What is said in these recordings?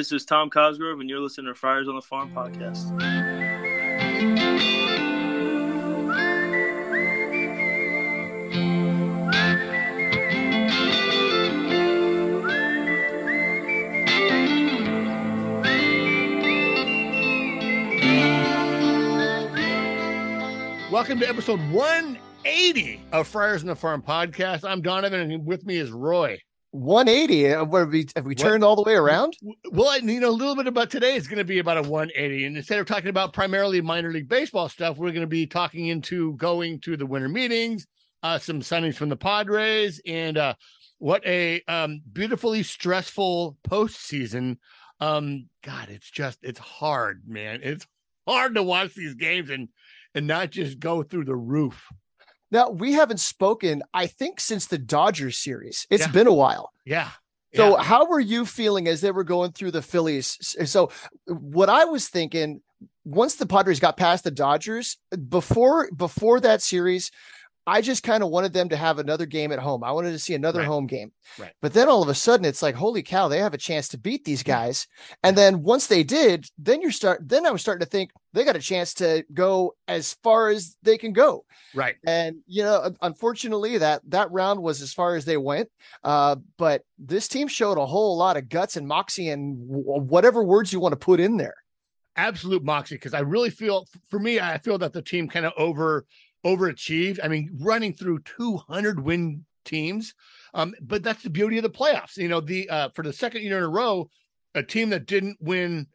This is Tom Cosgrove, and you're listening to Friars on the Farm podcast. Welcome to episode 180 of Friars on the Farm podcast. I'm Donovan, and with me is Roy. 180. Uh, Where we have we turned all the way around? Well, you know, a little bit about today is going to be about a 180. And instead of talking about primarily minor league baseball stuff, we're going to be talking into going to the winter meetings, uh, some signings from the Padres, and uh, what a um, beautifully stressful postseason. Um, God, it's just it's hard, man. It's hard to watch these games and and not just go through the roof. Now we haven't spoken, I think, since the Dodgers series. It's Yeah. been a while. Yeah. So, Yeah. how were you feeling as they were going through the Phillies? So, what I was thinking, once the Padres got past the Dodgers, before before that series, I just kind of wanted them to have another game at home. I wanted to see another Right. home game. Right. But then all of a sudden, it's like, holy cow, they have a chance to beat these guys. And then once they did, then you're start. Then I was starting to think they got a chance to go as far as they can go. right. And you know, unfortunately, that that round was as far as they went. Uh, but this team showed a whole lot of guts and moxie and w- whatever words you want to put in there. absolute moxie because I really feel for me, I feel that the team kind of over overachieved. I mean, running through 200 win teams. Um, but that's the beauty of the playoffs. You know, the uh for the second year in a row, a team that didn't win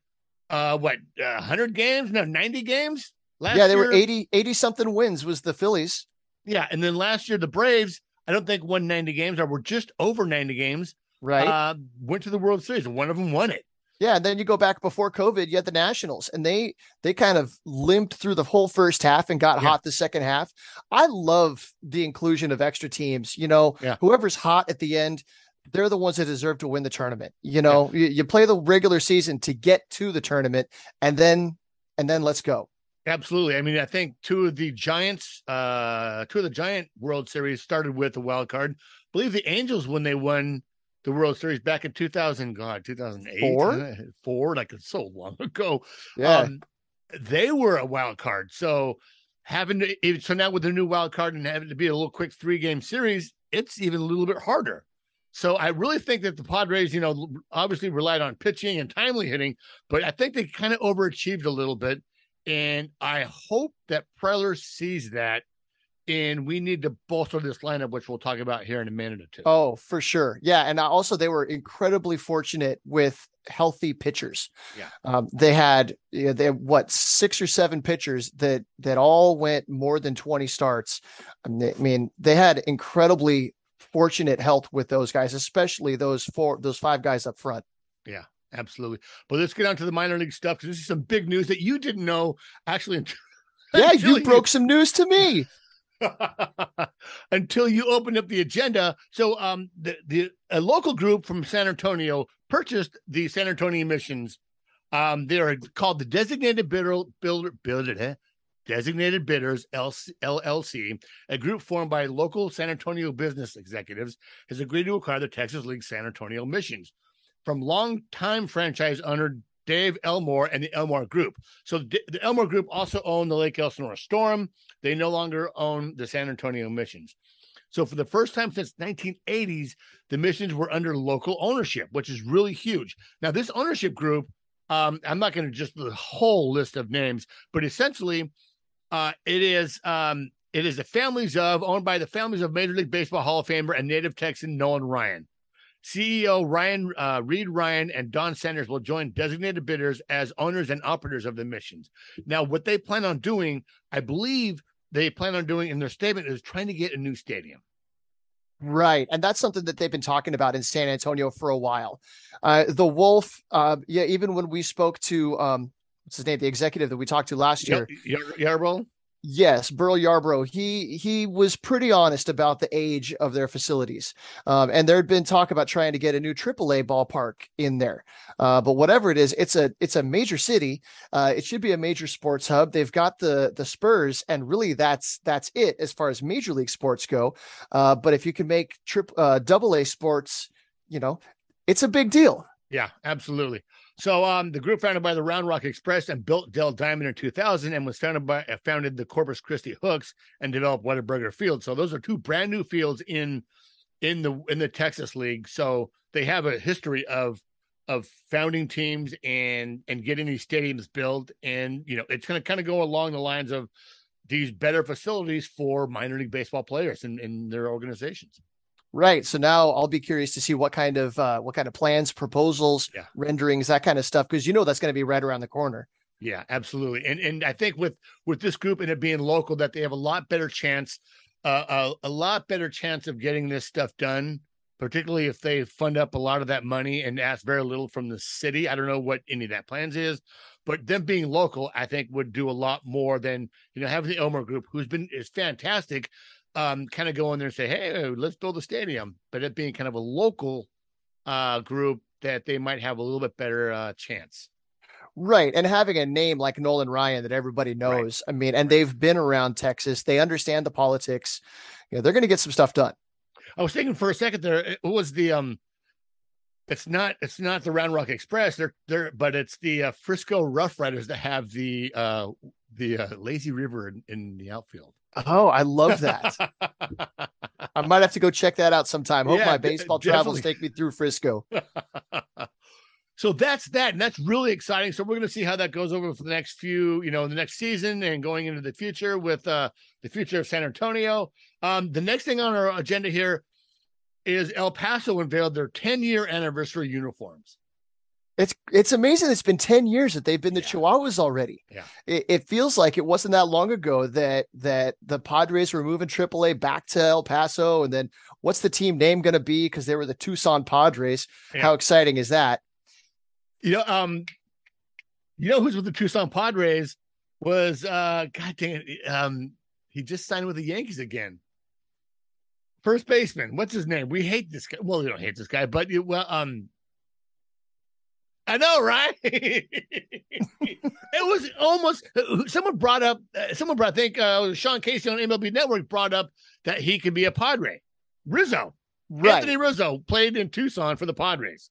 uh what uh, 100 games, no 90 games last yeah, they year. were 80 80 something wins was the Phillies. Yeah, and then last year the Braves, I don't think won 90 games or were just over 90 games. Right. Uh went to the World Series one of them won it. Yeah, and then you go back before COVID, you had the Nationals, and they they kind of limped through the whole first half and got Yeah. hot the second half. I love the inclusion of extra teams. You know, Yeah. whoever's hot at the end, they're the ones that deserve to win the tournament. You know, you, you play the regular season to get to the tournament, and then and then let's go. Absolutely. I mean, I think two of the Giants, uh, two of the Giant World Series started with a wild card. I believe the Angels when they won the World Series back in 2000, God, 2008, Four? four, like it's so long ago. Yeah. Um, they were a wild card. So having to, so now with the new wild card and having to be a little quick three game series, it's even a little bit harder. So I really think that the Padres, you know, obviously relied on pitching and timely hitting, but I think they kind of overachieved a little bit. And I hope that Preller sees that. And we need to bolster this lineup, which we'll talk about here in a minute or two. Oh, for sure. Yeah. And also, they were incredibly fortunate with healthy pitchers. Yeah. Um, they had, you know, they had what, six or seven pitchers that, that all went more than 20 starts. I mean, they had incredibly fortunate health with those guys, especially those four, those five guys up front. Yeah. Absolutely. But let's get on to the minor league stuff because this is some big news that you didn't know actually. until- Yeah. You broke some news to me. until you opened up the agenda. So um the the a local group from San Antonio purchased the San Antonio missions. Um they are called the Designated Bidder Builder Builder eh? Designated Bidders LC, LLC, a group formed by local San Antonio business executives, has agreed to acquire the Texas League San Antonio missions from longtime franchise owner Dave Elmore and the Elmore Group. So the, Elmore Group also owned the Lake Elsinore Storm. They no longer own the San Antonio Missions. So for the first time since 1980s, the missions were under local ownership, which is really huge. Now this ownership group, um, I'm not going to just the whole list of names, but essentially, uh, it is um, it is the families of owned by the families of Major League Baseball Hall of Famer and native Texan Nolan Ryan. CEO Ryan uh, Reid Ryan and Don Sanders will join designated bidders as owners and operators of the missions. Now, what they plan on doing, I believe they plan on doing in their statement is trying to get a new stadium. Right. And that's something that they've been talking about in San Antonio for a while. Uh, the Wolf, uh, yeah, even when we spoke to, um, what's his name, the executive that we talked to last year, Yar- Yar- Yarbrough? Yes, Burl Yarbrough. He he was pretty honest about the age of their facilities, um, and there had been talk about trying to get a new AAA ballpark in there. Uh, but whatever it is, it's a it's a major city. Uh, it should be a major sports hub. They've got the the Spurs, and really that's that's it as far as major league sports go. Uh, but if you can make trip uh, double A sports, you know, it's a big deal. Yeah, absolutely. So um, the group founded by the Round Rock Express and built Dell Diamond in 2000 and was founded by uh, founded the Corpus Christi Hooks and developed Whataburger Field. So those are two brand new fields in in the in the Texas League. So they have a history of of founding teams and and getting these stadiums built and you know it's going to kind of go along the lines of these better facilities for minor league baseball players and, and their organizations right so now i'll be curious to see what kind of uh, what kind of plans proposals yeah. renderings that kind of stuff because you know that's going to be right around the corner yeah absolutely and and i think with with this group and it being local that they have a lot better chance uh, a, a lot better chance of getting this stuff done particularly if they fund up a lot of that money and ask very little from the city. I don't know what any of that plans is, but them being local, I think would do a lot more than you know having the Elmore Group, who's been is fantastic. Um, kind of go in there and say, "Hey, let's build a stadium," but it being kind of a local uh, group that they might have a little bit better uh, chance. Right. And having a name like Nolan Ryan that everybody knows, right. I mean, and they've been around Texas, they understand the politics. You know, they're going to get some stuff done. I was thinking for a second there, it was the um, it's not it's not the Round Rock Express. They're they're but it's the uh, Frisco Rough Riders that have the uh the uh, lazy river in, in the outfield. Oh, I love that. I might have to go check that out sometime. Hope yeah, my baseball travels take me through Frisco. so that's that, and that's really exciting. So we're going to see how that goes over for the next few, you know, the next season and going into the future with uh the future of San Antonio. Um, the next thing on our agenda here is El Paso unveiled their 10 year anniversary uniforms. It's it's amazing. It's been 10 years that they've been the yeah. Chihuahuas already. Yeah. It, it, feels like it wasn't that long ago that that the Padres were moving AAA back to El Paso. And then what's the team name going to be? Because they were the Tucson Padres. Yeah. How exciting is that? You know, um, you know who's with the Tucson Padres was uh god dang it. Um, he just signed with the Yankees again. First baseman, what's his name? We hate this guy. Well, we don't hate this guy, but you, well, um, I know, right? it was almost someone brought up. Someone brought. I think uh, Sean Casey on MLB Network brought up that he could be a Padre. Rizzo, right? Anthony Rizzo played in Tucson for the Padres.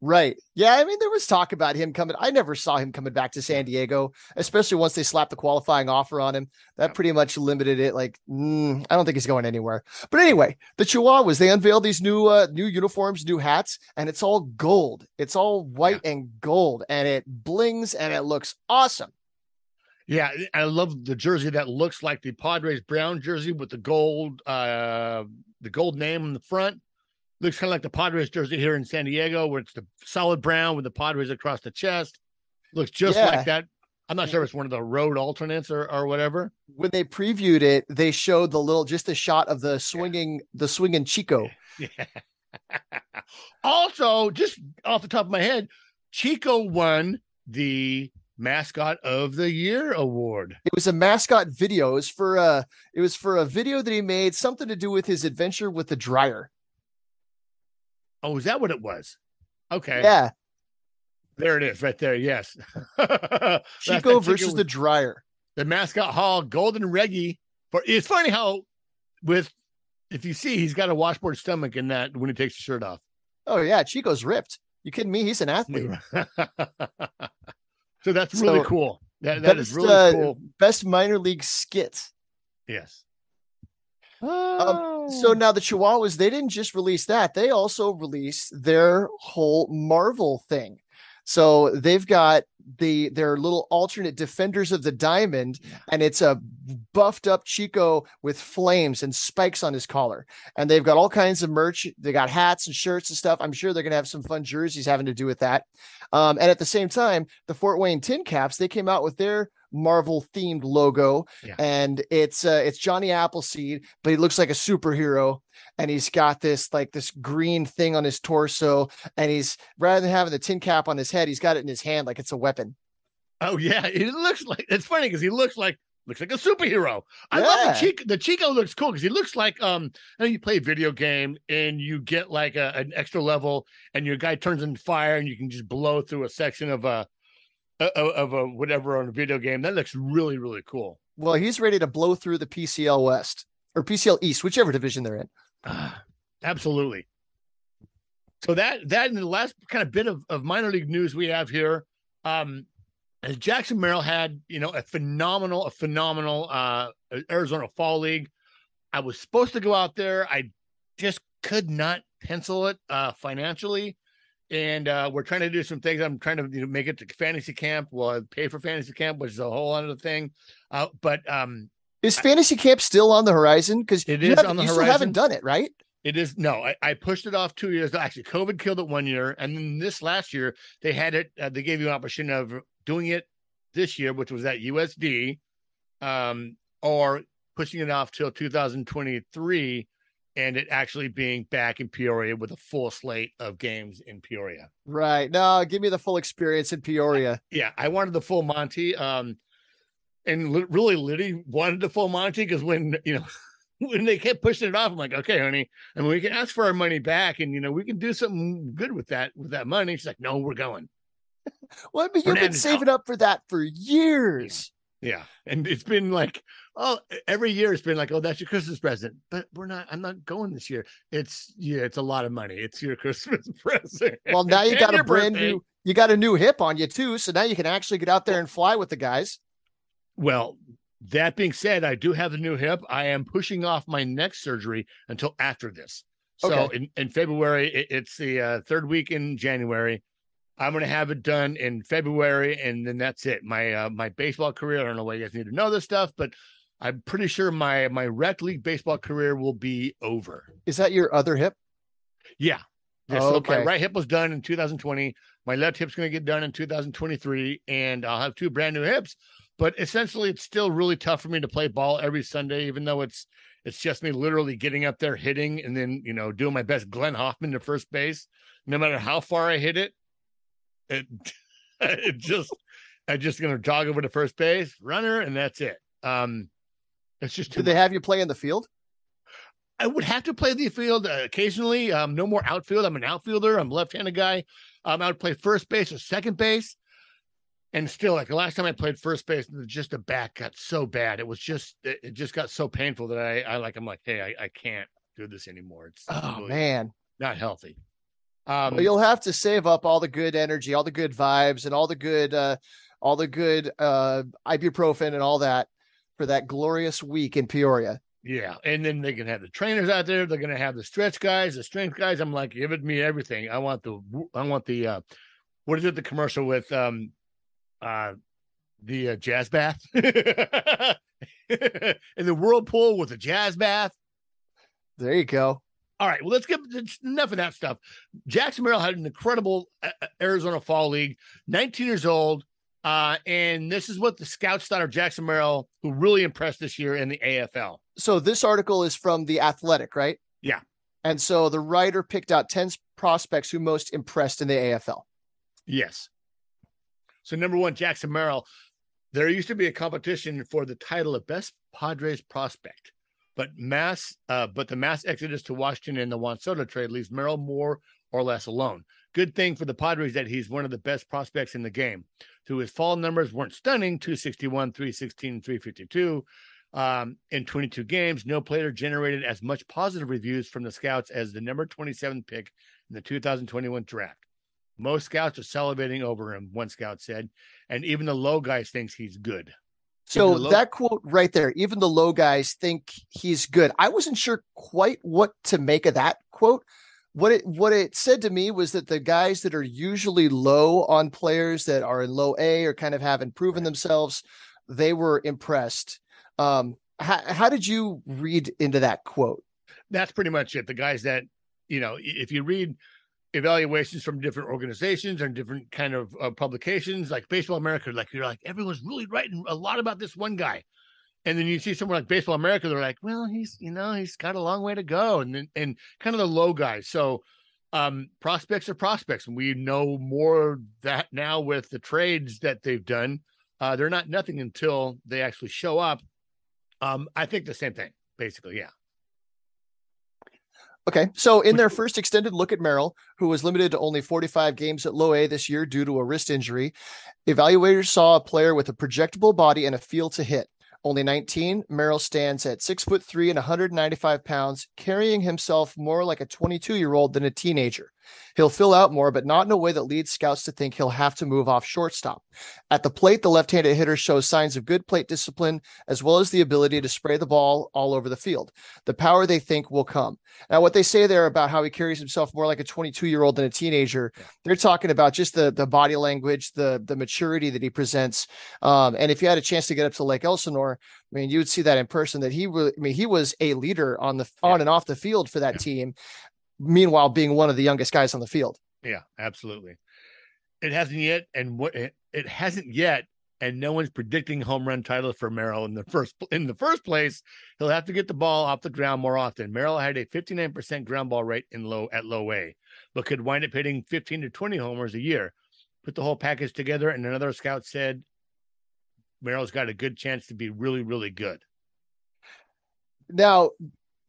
Right. Yeah. I mean, there was talk about him coming. I never saw him coming back to San Diego, especially once they slapped the qualifying offer on him. That pretty much limited it. Like, mm, I don't think he's going anywhere. But anyway, the Chihuahuas, they unveiled these new, uh, new uniforms, new hats, and it's all gold. It's all white yeah. and gold, and it blings and it looks awesome. Yeah, I love the jersey that looks like the Padres brown jersey with the gold, uh, the gold name in the front looks kind of like the Padres jersey here in San Diego, where it's the solid brown with the Padres across the chest. Looks just yeah. like that. I'm not sure if it's one of the road alternates or, or whatever. When they previewed it, they showed the little just a shot of the swinging yeah. the swinging Chico. Yeah. also, just off the top of my head, Chico won the mascot of the year award. It was a mascot video. It was for a it was for a video that he made something to do with his adventure with the dryer. Oh, is that what it was? Okay. Yeah. There it is, right there. Yes. Chico versus Chico, the dryer. The mascot hall, Golden Reggie. For it's funny how, with if you see, he's got a washboard stomach in that when he takes the shirt off. Oh yeah, Chico's ripped. You kidding me? He's an athlete. so that's really so, cool. That, that best, is really uh, cool. Best minor league skit. Yes. Um, so oh. now the Chihuahuas, they didn't just release that; they also released their whole Marvel thing. So they've got the their little alternate defenders of the diamond, and it's a buffed up Chico with flames and spikes on his collar. And they've got all kinds of merch. They got hats and shirts and stuff. I'm sure they're gonna have some fun jerseys having to do with that. Um, and at the same time, the Fort Wayne Tin Caps, they came out with their Marvel themed logo, yeah. and it's uh, it's Johnny Appleseed, but he looks like a superhero, and he's got this like this green thing on his torso, and he's rather than having the tin cap on his head, he's got it in his hand like it's a weapon. Oh yeah, it looks like it's funny because he looks like looks like a superhero. I yeah. love the Chico. The Chico looks cool because he looks like um. And you play a video game and you get like a, an extra level, and your guy turns into fire, and you can just blow through a section of a of a whatever on a video game. That looks really really cool. Well, he's ready to blow through the PCL West or PCL East, whichever division they're in. absolutely. So that that and the last kind of bit of, of minor league news we have here, um, as Jackson Merrill had, you know, a phenomenal, a phenomenal uh Arizona Fall League. I was supposed to go out there. I just could not pencil it uh financially. And uh we're trying to do some things. I'm trying to you know, make it to fantasy camp. Well, I pay for fantasy camp, which is a whole other thing. Uh, but um Is fantasy camp still on the horizon? Because it is on the you still horizon. haven't done it, right? It is no, I, I pushed it off two years. Actually, COVID killed it one year, and then this last year they had it. Uh, they gave you an opportunity of doing it this year, which was at USD, um, or pushing it off till 2023, and it actually being back in Peoria with a full slate of games in Peoria. Right. No, give me the full experience in Peoria. Yeah, I wanted the full Monty. Um, and li- really, Liddy wanted the full Monty because when you know when they kept pushing it off, I'm like, okay, honey, I mean, we can ask for our money back, and you know, we can do something good with that with that money. She's like, no, we're going. Well, I We're you've been saving up for that for years. Yeah, and it's been like, oh, every year it's been like, oh, that's your Christmas present, but we're not. I'm not going this year. It's yeah, it's a lot of money. It's your Christmas present. Well, now you got a brand birthday. new, you got a new hip on you too. So now you can actually get out there and fly with the guys. Well, that being said, I do have the new hip. I am pushing off my next surgery until after this. So Okay. in, in February, it- it's the uh, third week in January. I'm going to have it done in February, and then that's it. My uh, my baseball career. I don't know why you guys need to know this stuff, but I'm pretty sure my my rec league baseball career will be over. Is that your other hip? Yeah. Yeah, Oh, so okay. my right hip was done in 2020. My left hip's going to get done in 2023, and I'll have two brand new hips. But essentially, it's still really tough for me to play ball every Sunday, even though it's it's just me literally getting up there hitting and then you know doing my best Glenn Hoffman to first base. No matter how far I hit it, it it just I'm just going to jog over to first base, runner, and that's it. Um, it's just Do they much. have you play in the field? I would have to play the field uh, occasionally. Um, no more outfield. I'm an outfielder. I'm a left-handed guy. Um, I would play first base or second base. And still, like the last time I played first base, just the back got so bad. It was just, it, it just got so painful that I, I like, I'm like, hey, I, I can't do this anymore. It's Oh really man. not healthy. Um, Well, you'll have to save up all the good energy, all the good vibes, and all the good, uh, all the good uh, ibuprofen and all that for that glorious week in Peoria. Yeah, and then they can have the trainers out there. They're gonna have the stretch guys, the strength guys. I'm like, give it me everything. I want the, I want the, uh, what is it? The commercial with, um, uh, the uh, jazz bath in the whirlpool with a jazz bath. There you go. All right, well, let's get it's enough of that stuff. Jackson Merrill had an incredible uh, uh, Arizona Fall League, 19 years old. Uh, and this is what the scouts thought of Jackson Merrill, who really impressed this year in the AFL. So this article is from the Athletic, right? Yeah. And so the writer picked out 10 prospects who most impressed in the AFL. Yes. So number one, Jackson Merrill. There used to be a competition for the title of best Padres prospect, but mass, uh, but the mass exodus to Washington and the Juan Soto trade leaves Merrill more or less alone. Good thing for the Padres that he's one of the best prospects in the game. So his fall numbers weren't stunning 261, 316, 352. Um, in 22 games, no player generated as much positive reviews from the scouts as the number 27 pick in the 2021 draft. Most scouts are salivating over him, one scout said, and even the low guys thinks he's good. So low- that quote right there, even the low guys think he's good. I wasn't sure quite what to make of that quote. What it what it said to me was that the guys that are usually low on players that are in low A or kind of haven't proven Right. themselves, they were impressed. Um, how, how did you read into that quote? That's pretty much it. The guys that, you know, if you read evaluations from different organizations and different kind of uh, publications like Baseball America, like you're like, everyone's really writing a lot about this one guy. And then you see someone like Baseball America, they're like, well, he's, you know, he's got a long way to go. And then, and kind of the low guys. So, um, prospects are prospects. And we know more that now with the trades that they've done. Uh, they're not nothing until they actually show up. Um, I think the same thing, basically. Yeah. Okay. So in their first extended look at Merrill, who was limited to only 45 games at low A this year due to a wrist injury, evaluators saw a player with a projectable body and a feel to hit. Only 19, Merrill stands at six foot three and 195 pounds, carrying himself more like a 22 year old than a teenager. He'll fill out more, but not in a way that leads scouts to think he'll have to move off shortstop. At the plate, the left handed hitter shows signs of good plate discipline, as well as the ability to spray the ball all over the field. The power they think will come. Now, what they say there about how he carries himself more like a 22 year old than a teenager, they're talking about just the, the body language, the, the maturity that he presents. Um, and if you had a chance to get up to Lake Elsinore, I mean, you would see that in person that he really, I mean, he was a leader on the on and off the field for that yeah. team. Meanwhile, being one of the youngest guys on the field. Yeah, absolutely. It hasn't yet, and what it, it hasn't yet, and no one's predicting home run title for Merrill in the first in the first place. He'll have to get the ball off the ground more often. Merrill had a 59% ground ball rate in low at low A, but could wind up hitting 15 to 20 homers a year. Put the whole package together, and another scout said Merrill's got a good chance to be really, really good. Now,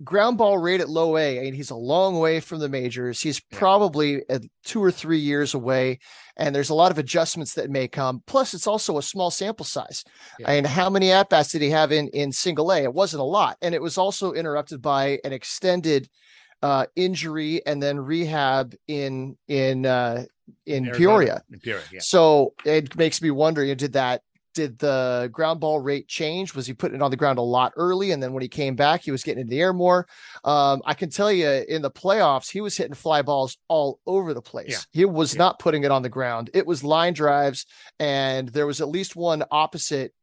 ground ball rate at low A, I mean, he's a long way from the majors. He's yeah. probably two or three years away, and there's a lot of adjustments that may come. Plus, it's also a small sample size. Yeah. I mean, how many at bats did he have in in single A? It wasn't a lot, and it was also interrupted by an extended uh, injury and then rehab in in uh, in, in Peoria. In Peoria yeah. So it makes me wonder, you know, did that did the ground ball rate change? Was he putting it on the ground a lot early? And then when he came back, he was getting in the air more. Um, I can tell you in the playoffs, he was hitting fly balls all over the place. Yeah. He was yeah. not putting it on the ground. It was line drives, and there was at least one opposite,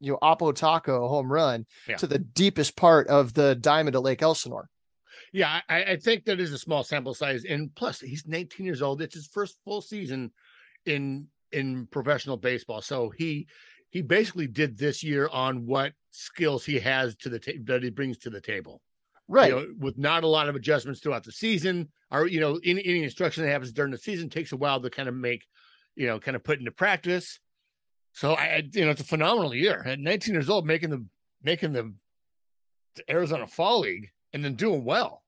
you know, Oppo Taco home run yeah. to the deepest part of the diamond at Lake Elsinore. Yeah, I, I think that is a small sample size, and plus he's 19 years old. It's his first full season in in professional baseball, so he he basically did this year on what skills he has to the table that he brings to the table. Right. You know, with not a lot of adjustments throughout the season, or you know, any, any instruction that happens during the season takes a while to kind of make, you know, kind of put into practice. So I, you know, it's a phenomenal year at 19 years old, making the making the Arizona Fall League and then doing well.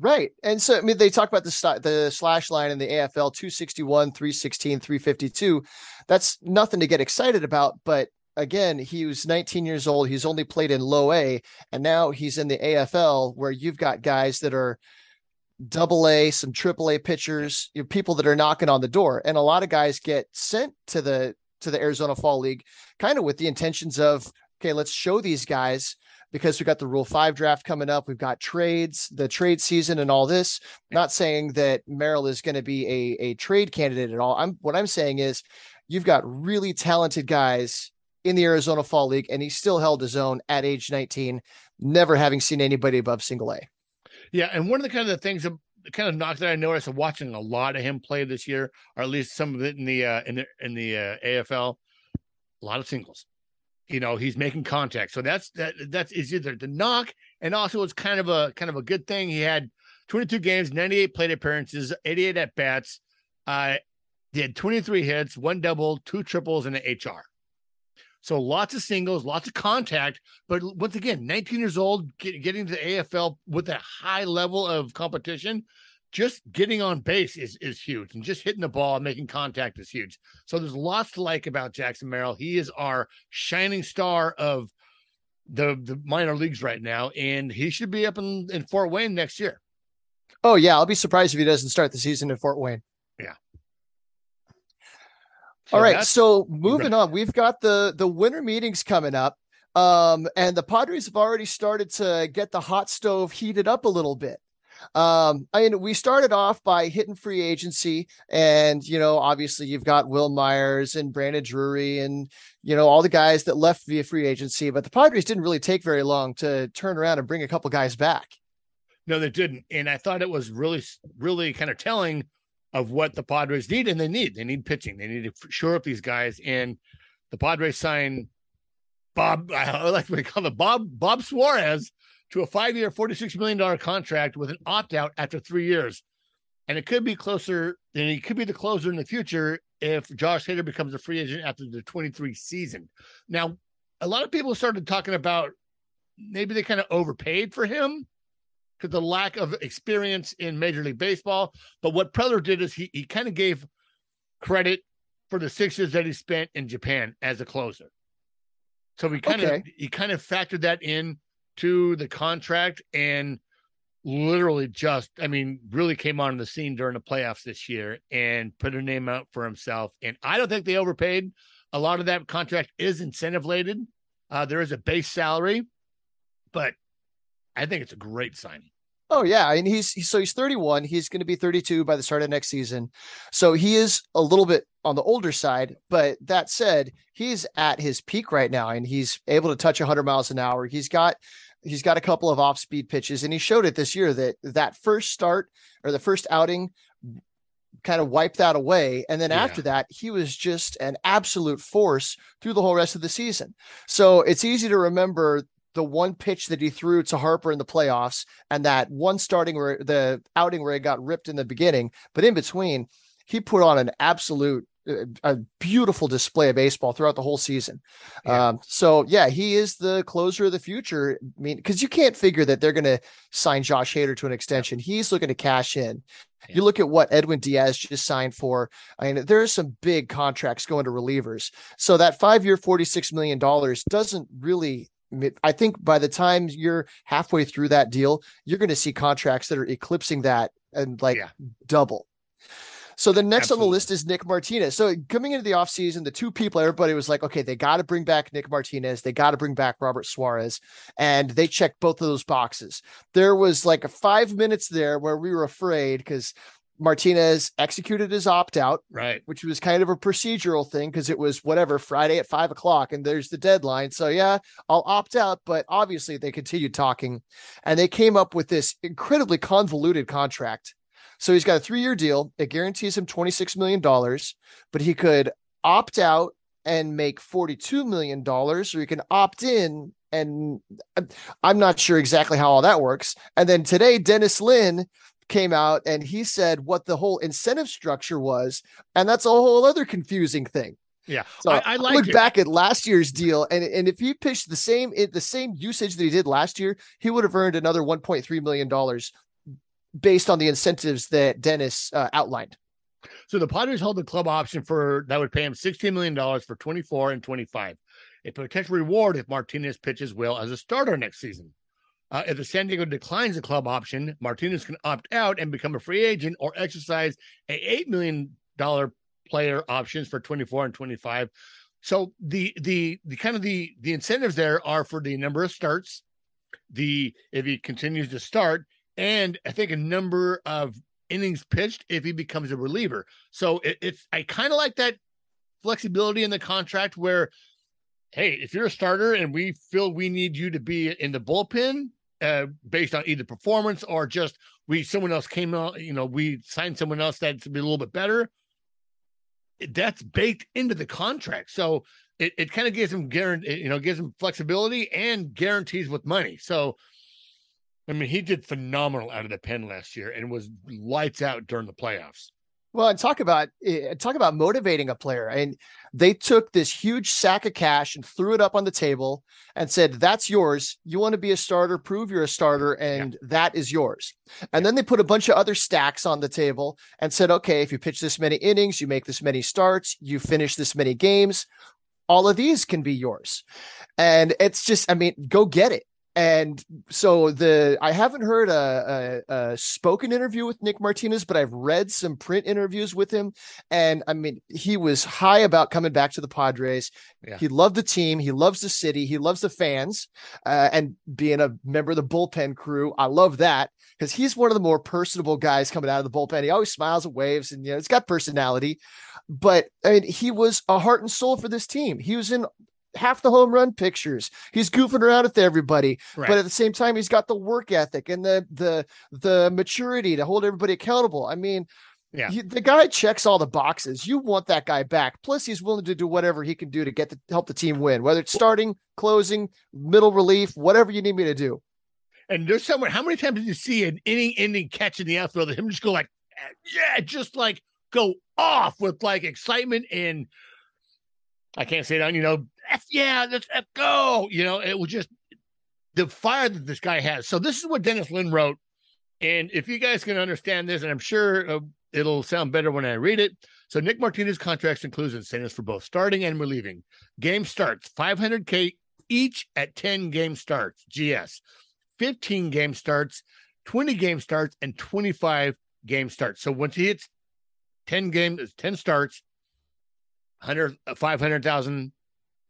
Right. And so, I mean, they talk about the, the slash line in the AFL 261, 316, 352. That's nothing to get excited about. But again, he was 19 years old. He's only played in low A. And now he's in the AFL where you've got guys that are double A, some triple A pitchers, you know, people that are knocking on the door. And a lot of guys get sent to the, to the Arizona Fall League kind of with the intentions of, okay, let's show these guys because we got the Rule Five draft coming up. We've got trades, the trade season, and all this. Not saying that Merrill is going to be a a trade candidate at all. I'm what I'm saying is you've got really talented guys in the Arizona Fall League, and he still held his own at age 19, never having seen anybody above single A. Yeah, and one of the kind of the things kind of knock that I noticed of watching a lot of him play this year, or at least some of it in the uh, in the in the uh, AFL, a lot of singles you know he's making contact. So that's that that's is either the knock and also it's kind of a kind of a good thing. He had 22 games 98 plate appearances 88 at bats uh he had 23 hits one double two triples and an hr so lots of singles lots of contact but once again 19 years old get, getting to the afl with a high level of competition just getting on base is is huge and just hitting the ball and making contact is huge. So there's lots to like about Jackson Merrill. He is our shining star of the the minor leagues right now, and he should be up in, in Fort Wayne next year. Oh yeah, I'll be surprised if he doesn't start the season in Fort Wayne. Yeah. So All right, so moving on, we've got the the winter meetings coming up. Um, and the Padres have already started to get the hot stove heated up a little bit. Um, I mean, we started off by hitting free agency, and you know, obviously you've got Wil Myers and Brandon Drury and you know all the guys that left via free agency, but the Padres didn't really take very long to turn around and bring a couple guys back. No, they didn't, and I thought it was really, really kind of telling of what the Padres need, and they need. They need pitching. They need to shore up these guys, and the Padres signed Bob. I like to call it Bob Bob Suarez to a five year, $46 million contract with an opt out after three years. And it could be closer, and he could be the closer in the future if Josh Hader becomes a free agent after the 23 season. Now, a lot of people started talking about maybe they kind of overpaid for him because the lack of experience in Major League Baseball. But what Preller did is he, he kind of gave credit for the six years that he spent in Japan as a closer. So he kind okay. of he kind of factored that in to the contract and literally just, I mean, really came on the scene during the playoffs this year and put a name out for himself. And I don't think they overpaid. A lot of that contract is incentive. Uh, there is a base salary, but I think it's a great signing. Oh yeah, and he's, he's so he's 31. He's going to be 32 by the start of next season. So he is a little bit on the older side, but that said, he's at his peak right now and he's able to touch 100 miles an hour. He's got he's got a couple of off-speed pitches and he showed it this year that that first start or the first outing kind of wiped that away and then yeah. after that he was just an absolute force through the whole rest of the season. So it's easy to remember the one pitch that he threw to Harper in the playoffs and that one starting where the outing where he got ripped in the beginning, but in between, he put on an absolute a beautiful display of baseball throughout the whole season. Yeah. Um, so yeah, he is the closer of the future. I mean, because you can't figure that they're going to sign Josh Hader to an extension. He's looking to cash in. Yeah. You look at what Edwin Diaz just signed for. I mean, there are some big contracts going to relievers. So that five-year, forty-six million dollars doesn't really I think by the time you're halfway through that deal, you're going to see contracts that are eclipsing that and like yeah. double. So the next Absolutely. on the list is Nick Martinez. So coming into the offseason, the two people, everybody was like, okay, they got to bring back Nick Martinez. They got to bring back Robert Suarez. And they checked both of those boxes. There was like a five minutes there where we were afraid because Martinez executed his opt out, right? Which was kind of a procedural thing because it was whatever Friday at five o'clock, and there's the deadline. So yeah, I'll opt out. But obviously, they continued talking, and they came up with this incredibly convoluted contract. So he's got a three year deal. It guarantees him twenty six million dollars, but he could opt out and make forty two million dollars, or he can opt in and uh, I'm not sure exactly how all that works. And then today, Dennis Lin came out and he said what the whole incentive structure was, and that's a whole other confusing thing. Yeah, so I, I like look back at last year's deal, and and if he pitched the same the same usage that he did last year, he would have earned another 1.3 million dollars based on the incentives that Dennis uh, outlined. So the Padres hold the club option for that would pay him 16 million dollars for 24 and 25. A potential reward if Martinez pitches well as a starter next season. Uh, if the San Diego declines the club option, Martinez can opt out and become a free agent or exercise a eight million dollar player options for 24 and 25. So the the the kind of the the incentives there are for the number of starts, the if he continues to start, and I think a number of innings pitched if he becomes a reliever. So it, it's I kind of like that flexibility in the contract where hey, if you're a starter and we feel we need you to be in the bullpen, uh, based on either performance or just we someone else came out, you know, we signed someone else that's a little bit better. That's baked into the contract. So it, it kind of gives him guarantee, you know, gives him flexibility and guarantees with money. So I mean, he did phenomenal out of the pen last year and was lights out during the playoffs. Well, and talk about eh, talk about motivating a player. And they took this huge sack of cash and threw it up on the table and said, "That's yours. You want to be a starter? Prove you're a starter, and yeah. that is yours." And yeah. then they put a bunch of other stacks on the table and said, "Okay, if you pitch this many innings, you make this many starts, you finish this many games, all of these can be yours." And it's just, I mean, go get it and so the I haven't heard a, a, a, spoken interview with Nick Martinez, but I've read some print interviews with him, and I mean he was high about coming back to the Padres. Yeah. He loved the team, he loves the city, he loves the fans, uh, and being a member of the bullpen crew, I love that because he's one of the more personable guys coming out of the bullpen. He always smiles and waves, and you know it's got personality. But I mean, he was a heart and soul for this team. He was in half the home run pictures. He's goofing around with everybody, right. but at the same time, he's got the work ethic and the the the maturity to hold everybody accountable. I mean, yeah, he, the guy checks all the boxes. You want that guy back. Plus, he's willing to do whatever he can do to get the help the team win, whether it's starting, closing, middle relief, whatever you need me to do. And there's someone. How many times did you see an inning ending catch in the outfield? That him just go like, yeah, just like go off with like excitement and I can't say that, you know, F yeah, let's F go. You know, it was just the fire that this guy has. So this is what Dennis Lin wrote. And if you guys can understand this, and I'm sure uh, it'll sound better when I read it. So Nick Martinez contracts includes incentives for both starting and relieving. Game starts 500k each at 10 game starts. GS 15 game starts 20 game starts, and 25 game starts. So once he hits 10 games, 10 starts, 100, 500,000,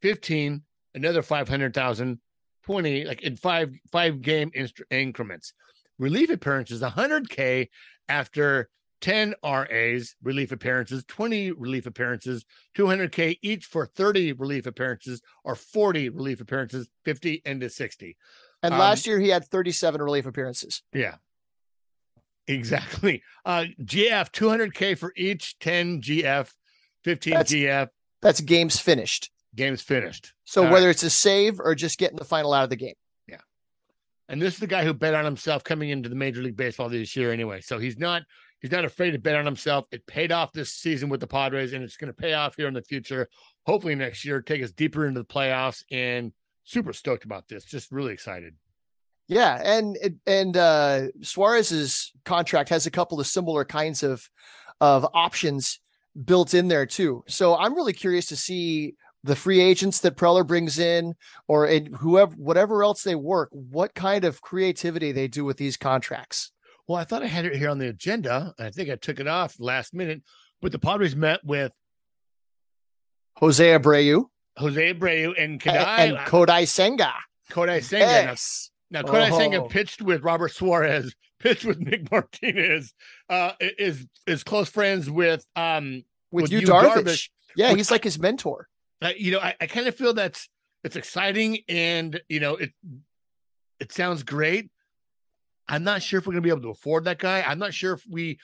15, another 500,000, 20, like in five five game inst- increments. Relief appearances, 100K after 10 RAs, relief appearances, 20 relief appearances, 200K each for 30 relief appearances or 40 relief appearances, 50 into 60. And Um, last year he had 37 relief appearances. Yeah. Exactly. Uh GF 200K for each 10 GF, 15 That's- GF That's games finished. games finished. So All whether it's a save or just getting the final out of the game. Yeah. And this is the guy who bet on himself coming into the Major League Baseball this year anyway. So he's not he's not afraid to bet on himself. It paid off this season with the Padres and it's going to pay off here in the future. Hopefully next year take us deeper into the playoffs and super stoked about this. Just really excited. Yeah, and and uh Suarez's contract has a couple of similar kinds of of options built in there too. So I'm really curious to see the free agents that Preller brings in or and whoever whatever else they work, what kind of creativity they do with these contracts. Well, I thought I had it here on the agenda. I think I took it off last minute, but the Padres met with Jose Abreu Jose Abreu and and, Kadai and Kodai Senga. Kodai Senga. Now, Yes. Now, Kodai Senga Oh. pitched with Robert Suarez, pitched with Nick Martinez, uh, is is close friends with um With, With Yu, Darvish. Darvish, Yeah, he's like his mentor. uh, you know, I, I kind of feel that's it's exciting and you know it it sounds great. I'm not sure if we're gonna be able to afford that guy. I'm not sure if we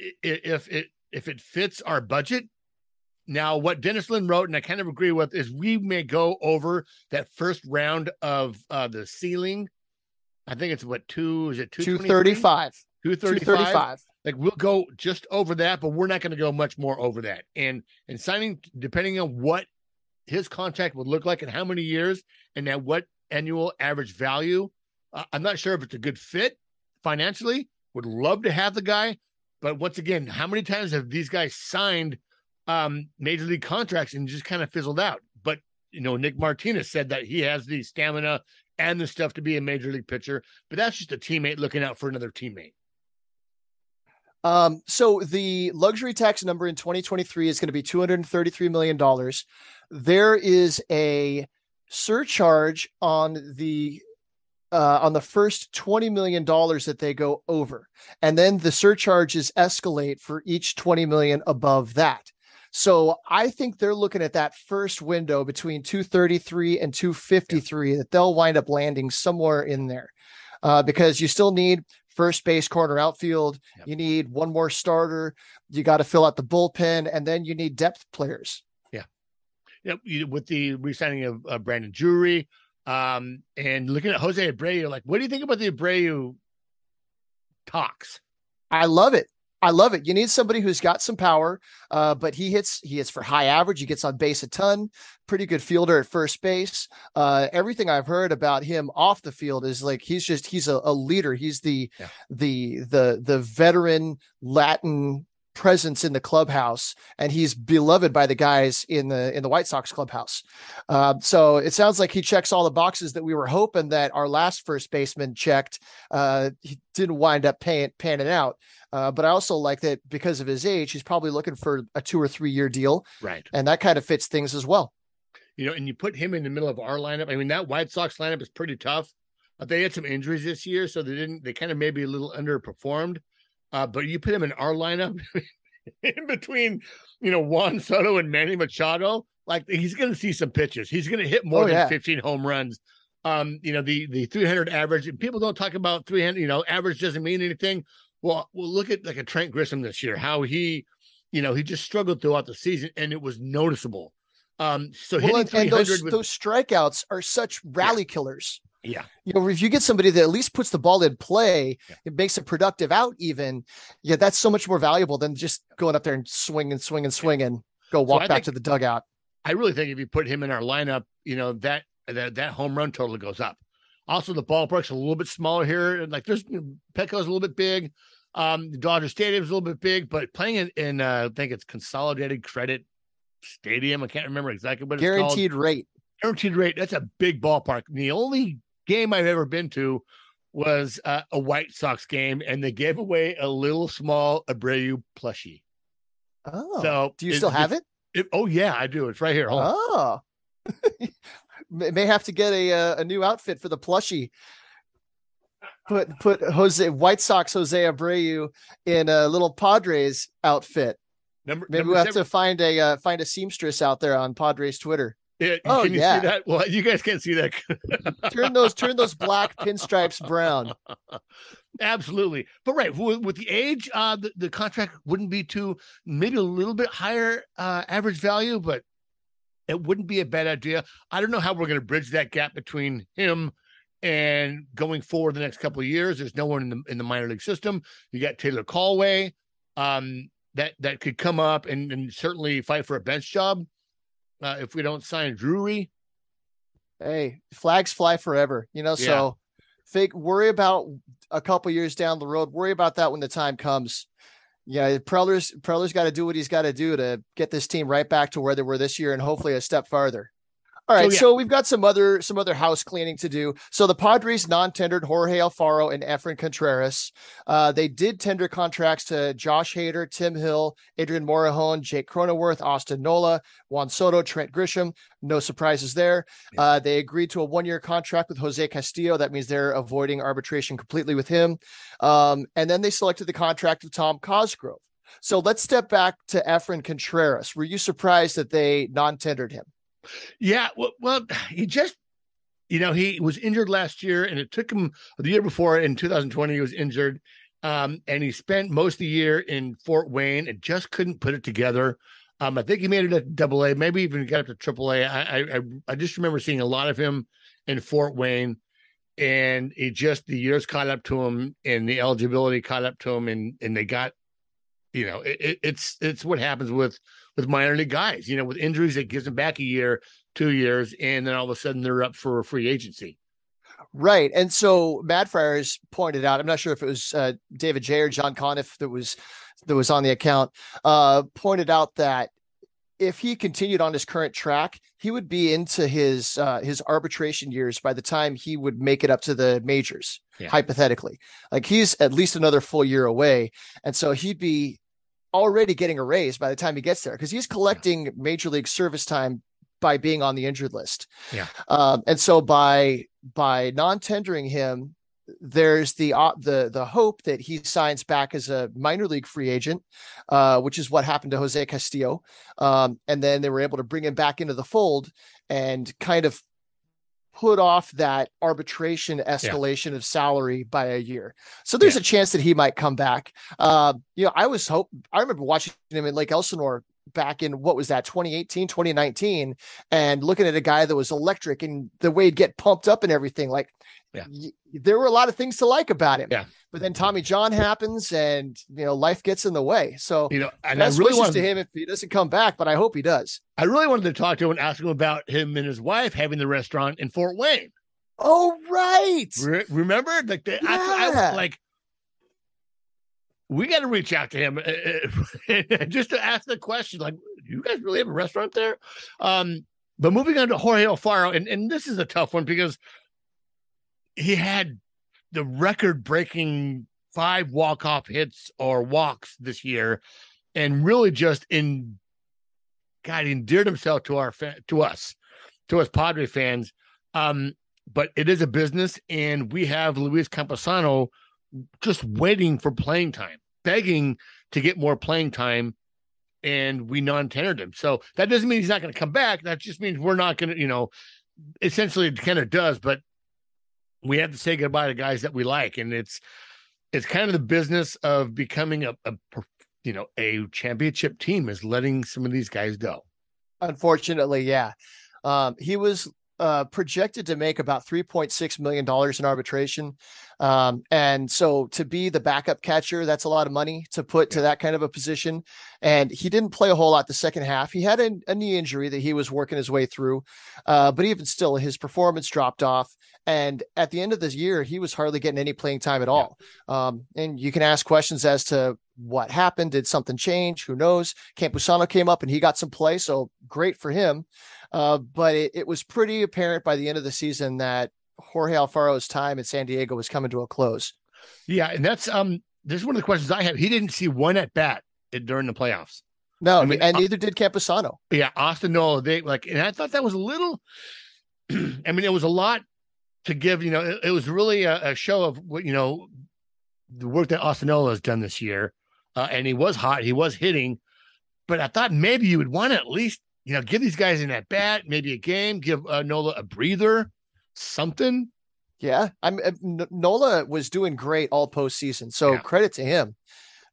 i- i- if it if it fits our budget. Now, what Dennis Lin wrote, and I kind of agree with, is we may go over that first round of uh the ceiling. I think it's what two is it 235. 235 235. Like we'll go just over that but we're not going to go much more over that. And and signing depending on what his contract would look like and how many years and at what annual average value uh, i'm not sure if it's a good fit financially. Would love to have the guy but once again how many times have these guys signed um major league contracts and just kind of fizzled out? But you know nick martinez said that he has the stamina and the stuff to be a major league pitcher but that's just a teammate looking out for another teammate Um, so the luxury tax number in 2023 is going to be 233 million dollars. There is a surcharge on the uh, on the first 20 million dollars that they go over, and then the surcharges escalate for each 20 million above that. So I think they're looking at that first window between 233 and 253 that they'll wind up landing somewhere in there, uh, because you still need first base, corner, outfield. Yep. You need one more starter. You got to fill out the bullpen, and then you need depth players. Yep, you- with the re-signing of uh, Brandon Drury, um, and looking at Jose Abreu, like, what do you think about the Abreu talks? I love it. I love it. You need somebody who's got some power, uh, but he hits he hits for high average. He gets on base a ton. Pretty good fielder at first base. Uh, everything I've heard about him off the field is like he's just he's a, a leader. He's the Yeah. the the the veteran Latin presence in the clubhouse, and he's beloved by the guys in the in the White Sox clubhouse. Uh, so it sounds like he checks all the boxes that we were hoping that our last first baseman checked. Uh, he didn't wind up paying panning out. Uh, but I also like that because of his age, he's probably looking for a two or three year deal, Right. and that kind of fits things as well. You know, and you put him in the middle of our lineup. I mean, that White Sox lineup is pretty tough. Uh, they had some injuries this year, so they didn't. They kind of maybe a little underperformed. Uh, but you put him in our lineup in between, you know, Juan Soto and Manny Machado. Like he's going to see some pitches. He's going to hit more Oh, than yeah. 15 home runs. Um, you know, the the 300 average. People don't talk about 300. You know, average doesn't mean anything. Well, well, look at like a Trent Grisham this year. How he, you know, he just struggled throughout the season, and it was noticeable. Um, so Well, hitting and, 300 and those, with those strikeouts are such rally killers. Yeah, You know, if you get somebody that at least puts the ball in play, Yeah. it makes a productive out. Even, yeah, that's so much more valuable than just going up there and swing and swing and swing and go walk I back think- to the dugout. I really think if you put him in our lineup, you know that that that home run total goes up. Also, the ballpark's a little bit smaller here. and Like there's Petco's a little bit big. Um, the Dodger Stadium's a little bit big, but playing in, in uh, I think it's Consolidated Credit Stadium. I can't remember exactly what it's called. Guaranteed rate. Guaranteed rate. That's a big ballpark. The only game I've ever been to was uh, a White Sox game, and they gave away a little small Abreu plushie. Oh, So do you still have it? it? Oh yeah, I do. It's right here. Hold. Oh, may have to get a uh, a new outfit for the plushie. Put put Jose White Sox Jose Abreu in a little Padres outfit. Number, Maybe number we'll have seven- to find a uh, find a seamstress out there on Padres Twitter. Yeah, Oh, can you yeah. see that? Well, you guys can't see that. Turn those turn those black pinstripes brown. Absolutely. But right, with, with the age, uh the, the contract wouldn't be too maybe a little bit higher uh average value, but it wouldn't be a bad idea. I don't know how we're going to bridge that gap between him and going forward the next couple of years. There's no one in the in the minor league system. You got Taylor Kohlwey, um, that that could come up and, and certainly fight for a bench job uh, if we don't sign Drury. Hey, flags fly forever, you know. Yeah. So, fake worry about a couple years down the road. Worry about that when the time comes. Yeah, Preller's Preller's got to do what he's got to do to get this team right back to where they were this year, and hopefully a step farther. All right, yeah. so we've got some other some other house cleaning to do. So the Padres non-tendered Jorge Alfaro and Efrain Contreras. Uh, they did tender contracts to Josh Hader, Tim Hill, Adrian Morejon, Jake Cronenworth, Austin Nola, Juan Soto, Trent Grisham. No surprises there. Yeah. Uh, they agreed to a one-year contract with Jose Castillo. That means they're avoiding arbitration completely with him. Um, and then they selected the contract of Tom Cosgrove. So let's step back to Efrain Contreras. Were you surprised that they non-tendered him? Yeah, well, well, he just, you know, he was injured last year, and it took him the year before in 2020. He was injured, um, and he spent most of the year in Fort Wayne and just couldn't put it together. Um, I think he made it at Double A, maybe even got up to Triple A. I, I, I, just remember seeing a lot of him in Fort Wayne, and it just the years caught up to him, and the eligibility caught up to him, and and they got, you know, it, it's it's what happens with with minor league guys. You know, with injuries, it gives them back a year, two years, and then all of a sudden they're up for a free agency. Right. And so Mad Friars pointed out, I'm not sure if it was uh, David J or John Conniff that was that was on the account, uh, pointed out that if he continued on his current track, he would be into his uh, his arbitration years by the time he would make it up to the majors, Yeah. hypothetically. Like he's at least another full year away. And so he'd be already getting a raise by the time he gets there because he's collecting major league service time by being on the injured list. Yeah. Um, and so by by non-tendering him, there's the uh, the the hope that he signs back as a minor league free agent, uh, which is what happened to Jose Castillo. Um, and then they were able to bring him back into the fold and kind of put off that arbitration escalation of salary by a year. So there's Yeah. a chance that he might come back. Uh, you know, I was hope I remember watching him in Lake Elsinore back in what was that 2018 2019 and looking at a guy that was electric and the way he'd get pumped up and everything like Yeah. y- there were a lot of things to like about him Yeah. but then tommy john happens and you know life gets in the way so You know, and I really wanted to him if he doesn't come back but i hope he does I really wanted to talk to him and ask him about him and his wife having the restaurant in Fort Wayne. oh right Re- remember, like the I, I, Yeah. like we got to reach out to him uh, uh, just to ask the question, like, do you guys really have a restaurant there? Um, but moving on to Jorge Alfaro, and and this is a tough one because he had the record-breaking five walk-off hits or walks this year, and really just in God endeared himself to our fa- to us, to us Padre fans. Um, but it is a business, and we have Luis Campusano just waiting for playing time, begging to get more playing time, and we non-tendered him. So that doesn't mean he's not going to come back. That just means we're not going to, you know, essentially it kind of does, but we have to say goodbye to guys that we like, and it's it's kind of the business of becoming a, a you know a championship team is letting some of these guys go. Unfortunately, yeah. Um, he was uh, projected to make about $3.6 million in arbitration. Um, and so to be the backup catcher, that's a lot of money to put to that kind of a position. And he didn't play a whole lot the second half. He had a, a knee injury that he was working his way through. Uh, but even still, his performance dropped off. And at the end of this year, he was hardly getting any playing time at all. Um, and you can ask questions as to what happened. Did something change? Who knows? Campusano came up and he got some play. So great for him. Uh, but it, it was pretty apparent by the end of the season that Jorge Alfaro's time at San Diego was coming to a close. Yeah, and that's um this is one of the questions I have. He didn't see one at bat during the playoffs. No, I mean, and uh, neither did Campusano. Yeah, Austin Nola, they like, and I thought that was a little. I mean, it was a lot to give. You know, it, it was really a, a show of what you know, the work that Austin Nola has done this year, uh, and he was hot. He was hitting, but I thought maybe you would want to at least you know give these guys in at bat, maybe a game, give uh, Nola a breather, something. Yeah, I'm N- Nola was doing great all postseason, so Yeah. credit to him.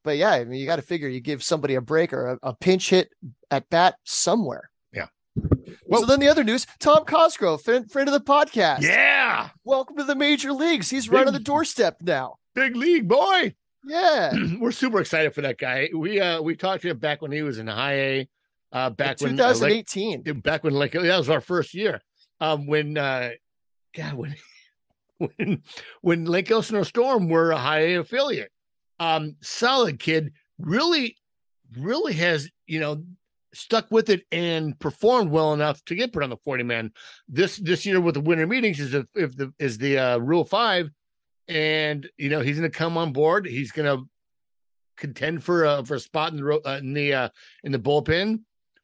But yeah, I mean, you got to figure you give somebody a break or a, a pinch hit at bat somewhere. Yeah. so Well- then the other news: Tom Cosgrove, friend, friend of the podcast. Yeah, welcome to the major leagues. He's Big- right on the doorstep now. big league boy. Yeah, We're super excited for that guy. We uh we talked to him back when he was in high A, uh back when uh, Lake- 2018. back when like that was our first year. Um, when uh, God, when when when Lake Elsinore Storm were a high A affiliate. Um, solid kid, really, really has you know stuck with it and performed well enough to get put on the forty man. This this year with the winter meetings is if, if the is the uh, rule five, and you know he's going to come on board. He's going to contend for a for a spot in the uh, in the uh, in the bullpen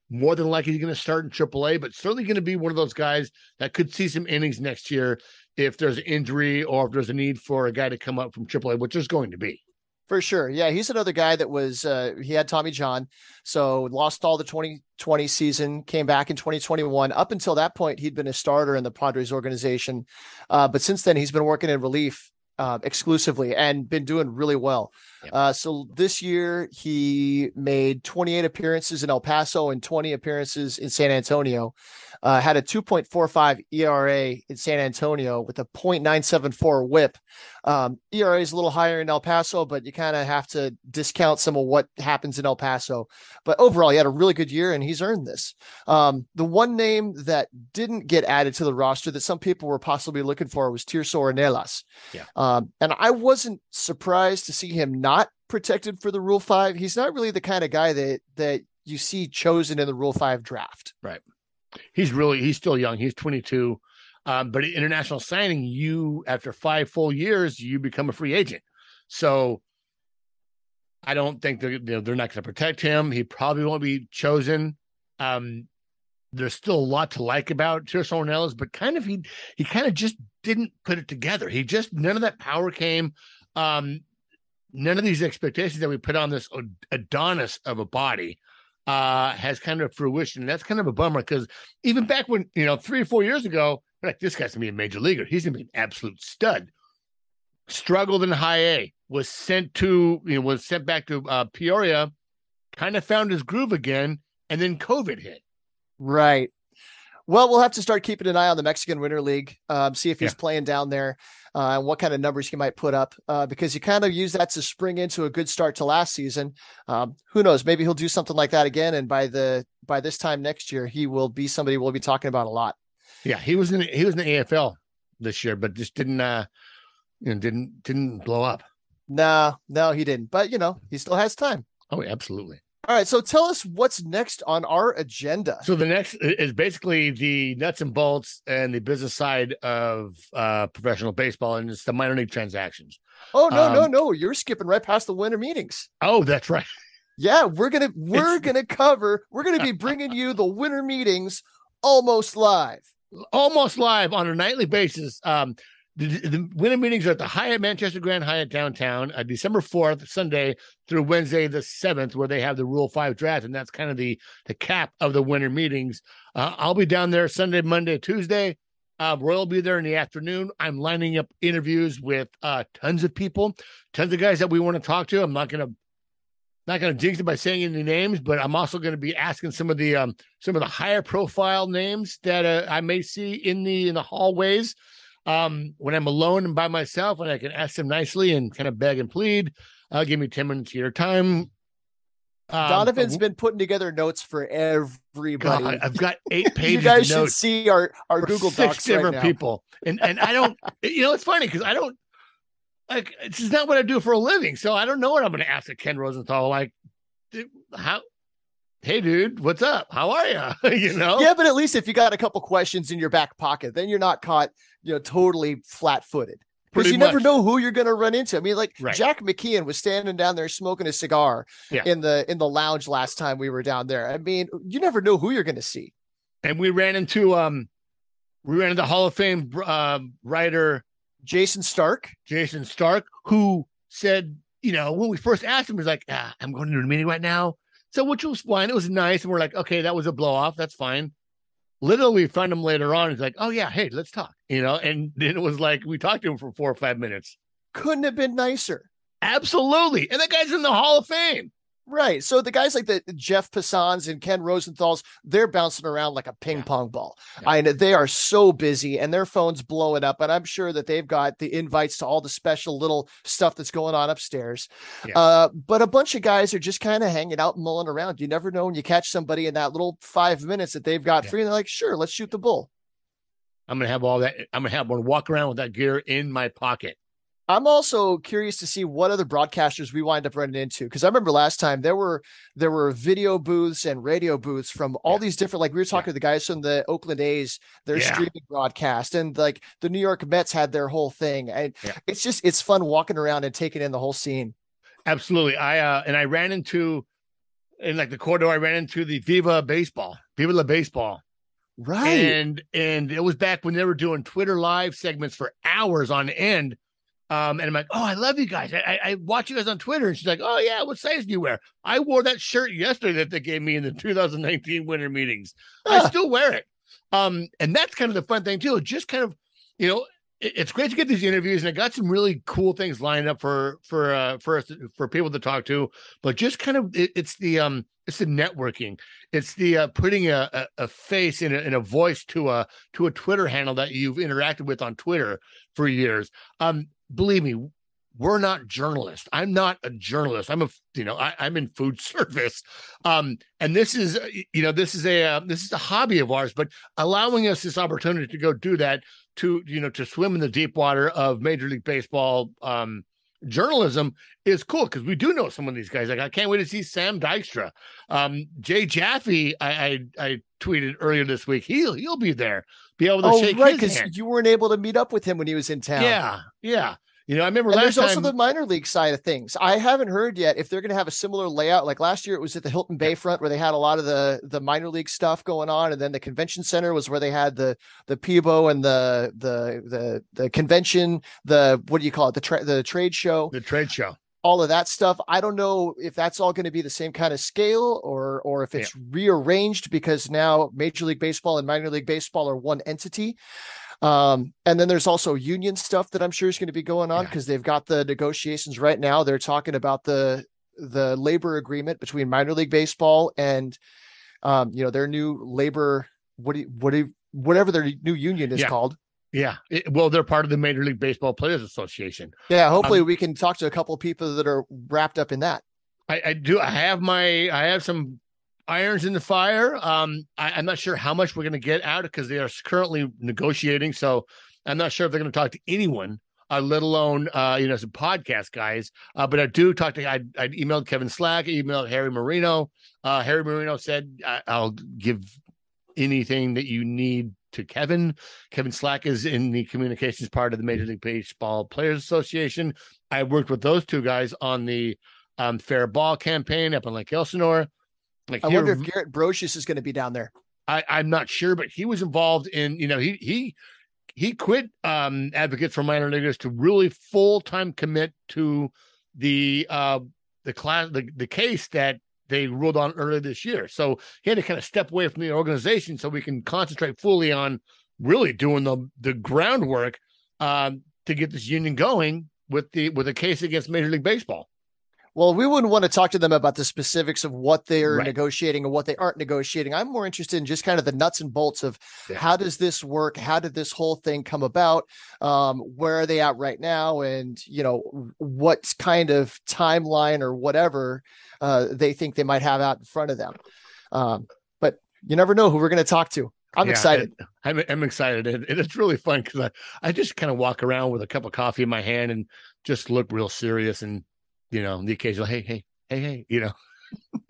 more than likely going to start in AAA, but certainly going to be one of those guys that could see some innings next year if there's an injury or if there's a need for a guy to come up from AAA, which there's going to be. For sure. Yeah, he's another guy that was uh he had Tommy John, so lost all the 2020 season, came back in 2021. Up until that point, he'd been a starter in the Padres organization. Uh, but since then he's been working in relief uh, exclusively and been doing really well. Yep. Uh, so this year he made 28 appearances in El Paso and 20 appearances in San Antonio. Uh, had a 2.45 ERA in San Antonio with a 0.974 whip. Um, ERA is a little higher in El Paso, but you kind of have to discount some of what happens in El Paso. But overall, he had a really good year and he's earned this. Um, the one name that didn't get added to the roster that some people were possibly looking for was Tirso Ornelas. Yeah. Um, and I wasn't surprised to see him not protected for the Rule Five. He's not really the kind of guy that that you see chosen in the Rule Five draft. Right. He's really he's still young. He's 22. Um, but international signing, you after five full years, you become a free agent. So I don't think they're you know, they're not going to protect him. He probably won't be chosen. Um, there's still a lot to like about Tirso Ornelas, but kind of he he kind of just didn't put it together. He just none of that power came. Um, none of these expectations that we put on this Adonis of a body uh has kind of fruition. That's kind of a bummer because even back when you know three or four years ago, like this guy's gonna be a major leaguer. He's gonna be an absolute stud. Struggled in high A, was sent to you know was sent back to uh, Peoria, kind of found his groove again, and then COVID hit. Right. Well, we'll have to start keeping an eye on the Mexican Winter League, um, see if he's Yeah. playing down there, uh, and what kind of numbers he might put up, uh, because you kind of use that to spring into a good start to last season. Um, who knows? Maybe he'll do something like that again, and by the by this time next year, he will be somebody we'll be talking about a lot. Yeah, he was in he was in the AFL this year, but just didn't uh you know didn't didn't blow up. No, no, he didn't. But you know, he still has time. Oh, absolutely. All right. So tell us what's next on our agenda. So the next is basically the nuts and bolts and the business side of uh professional baseball, and it's the minor league transactions. Oh no, no, um, no! You're skipping right past the winter meetings. Oh, that's right. Yeah, we're gonna we're It's- gonna cover. We're gonna be bringing you the winter meetings almost live. Almost live on a nightly basis. Um, the, the winter meetings are at the Hyatt Manchester Grand Hyatt downtown, uh, December fourth, Sunday through Wednesday the seventh, where they have the Rule Five draft, and that's kind of the the cap of the winter meetings. Uh, I'll be down there Sunday, Monday, Tuesday. Uh, Roy will be there in the afternoon. I'm lining up interviews with uh, tons of people, tons of guys that we want to talk to. I'm not gonna not gonna jinx it by saying any names, but I'm also going to be asking some of the um, some of the higher profile names that uh, I may see in the in the hallways um, when I'm alone and by myself, and I can ask them nicely and kind of beg and plead. Uh, give me ten minutes of your time. Um, Donovan's been putting together notes for everybody. God, I've got eight pages. you guys should see our our Google six Docs right different now. people, and and I don't. you know, it's funny because I don't like. This is not what I do for a living, so I don't know what I'm going to ask a Ken Rosenthal. Like, how hey, dude, what's up? How are you? you know? Yeah, but at least if you got a couple questions in your back pocket, then you're not caught, you know, totally flat footed. Because you never know who you're going to run into. I mean, like Right. Jack McKeon was standing down there smoking a cigar Yeah. in the in the lounge last time we were down there. I mean, you never know who you're going to see. And we ran into um, we ran into Hall of Fame um writer Jayson Stark. Jayson Stark, who said, you know, when we first asked him, he was like, ah, I'm going to a meeting right now. So, which was fine. It was nice. And we're like, okay, that was a blow off. That's fine. Literally, we find him later on. He's like, oh, yeah, hey, let's talk, you know, and then it was like, we talked to him for four or five minutes. Couldn't have been nicer. Absolutely. And that guy's in the Hall of Fame. Right. So the guys like the Jeff Passans and Ken Rosenthal's, they're bouncing around like a ping pong ball. Yeah. I know they are so busy and their phones blowing up. And I'm sure that they've got the invites to all the special little stuff that's going on upstairs. Yeah. Uh, but a bunch of guys are just kind of hanging out mulling around. You never know when you catch somebody in that little five minutes that they've got Yeah. free. And they're like, sure, let's shoot the bull. I'm to have all that. I'm going to have one walk around with that gear in my pocket. I'm also curious to see what other broadcasters we wind up running into because I remember last time there were there were video booths and radio booths from all Yeah. these different like we were talking to the guys from the Oakland A's their Yeah. streaming broadcast and like the New York Mets had their whole thing and Yeah. it's just it's fun walking around and taking in the whole scene. Absolutely. I, uh, and I ran into, in like the corridor, I ran into the Viva Baseball, Viva La Baseball. Right. and and it was back when they were doing Twitter live segments for hours on end. Um, and I'm like, oh, I love you guys. I, I, watch you guys on Twitter. And she's like, oh yeah, what size do you wear? I wore that shirt yesterday that they gave me in the 2019 winter meetings. I Ah. still wear it. Um, and that's kind of the fun thing too. Just kind of, you know, it's great to get these interviews, and I got some really cool things lined up for for uh for us for people to talk to. But just kind of, it, it's the um, it's the networking it's the uh, putting a, a, a face and a, a voice to a to a Twitter handle that you've interacted with on Twitter for years. Um, believe me, we're not journalists. I'm not a journalist. I'm a you know I, I'm in food service, um, and this is uh, you know this is a uh, this is a hobby of ours, but allowing us this opportunity to go do that to you know to swim in the deep water of Major League Baseball um, journalism is cool because we do know some of these guys. Like I can't wait to see Sam Dykstra. Um, Jay Jaffe, I, I I tweeted earlier this week. He'll he'll be there, be able to oh, shake right, his because hand. you weren't able to meet up with him when he was in town. Yeah, yeah. You know, I remember And last there's also the minor league side of things. I haven't heard yet if they're going to have a similar layout. Like last year, it was at the Hilton Bayfront where they had a lot of the the minor league stuff going on, and then the convention center was where they had the the Peebo and the the the the convention, the what do you call it, the tra- the trade show, the trade show. all of that stuff. I don't know if that's all going to be the same kind of scale or or if it's rearranged because now Major League Baseball and minor league baseball are one entity. Um, and then there's also union stuff that I'm sure is going to be going on Yeah. because they've got the negotiations right now. They're talking about the the labor agreement between minor league baseball and um, you know, their new labor what do you, what do you, whatever their new union is Yeah. called. Yeah. It- well, they're part of the Major League Baseball Players Association. Yeah, hopefully Um, we can talk to a couple of people that are wrapped up in that. I, I do. I have my. I have some irons in the fire. Um, I, I'm not sure how much we're going to get out because they are currently negotiating. So I'm not sure if they're going to talk to anyone, uh, let alone uh, you know some podcast guys. Uh, but I do talk to. I I emailed Kevin Slack, I emailed Harry Marino. Uh, Harry Marino said I'll give anything that you need to Kevin. Kevin Slack is in the communications part of the Major League Baseball Players Association. I worked with those two guys on the um, Fair Ball campaign up in Lake Elsinore. Like I here- wonder if Garrett Broshuis is going to be down there. I, I'm not sure, but he was involved in, you know, he he he quit um advocates for minor leaguers to really full time commit to the uh the class the, the case that they ruled on earlier this year. So he had to kind of step away from the organization so we can concentrate fully on really doing the the groundwork um to get this union going with the with a case against Major League Baseball. Well, we wouldn't want to talk to them about the specifics of what they're Right. negotiating and what they aren't negotiating. I'm more interested in just kind of the nuts and bolts of Yeah. how does this work? How did this whole thing come about? Um, where are they at right now? And you know, what kind of timeline or whatever uh, they think they might have out in front of them. Um, but you never know who we're going to talk to. I'm Yeah, excited. it- I'm I'm excited, and, and it's really fun because I I just kind of walk around with a cup of coffee in my hand and just look real serious, and you know the occasional hey hey hey hey, you know.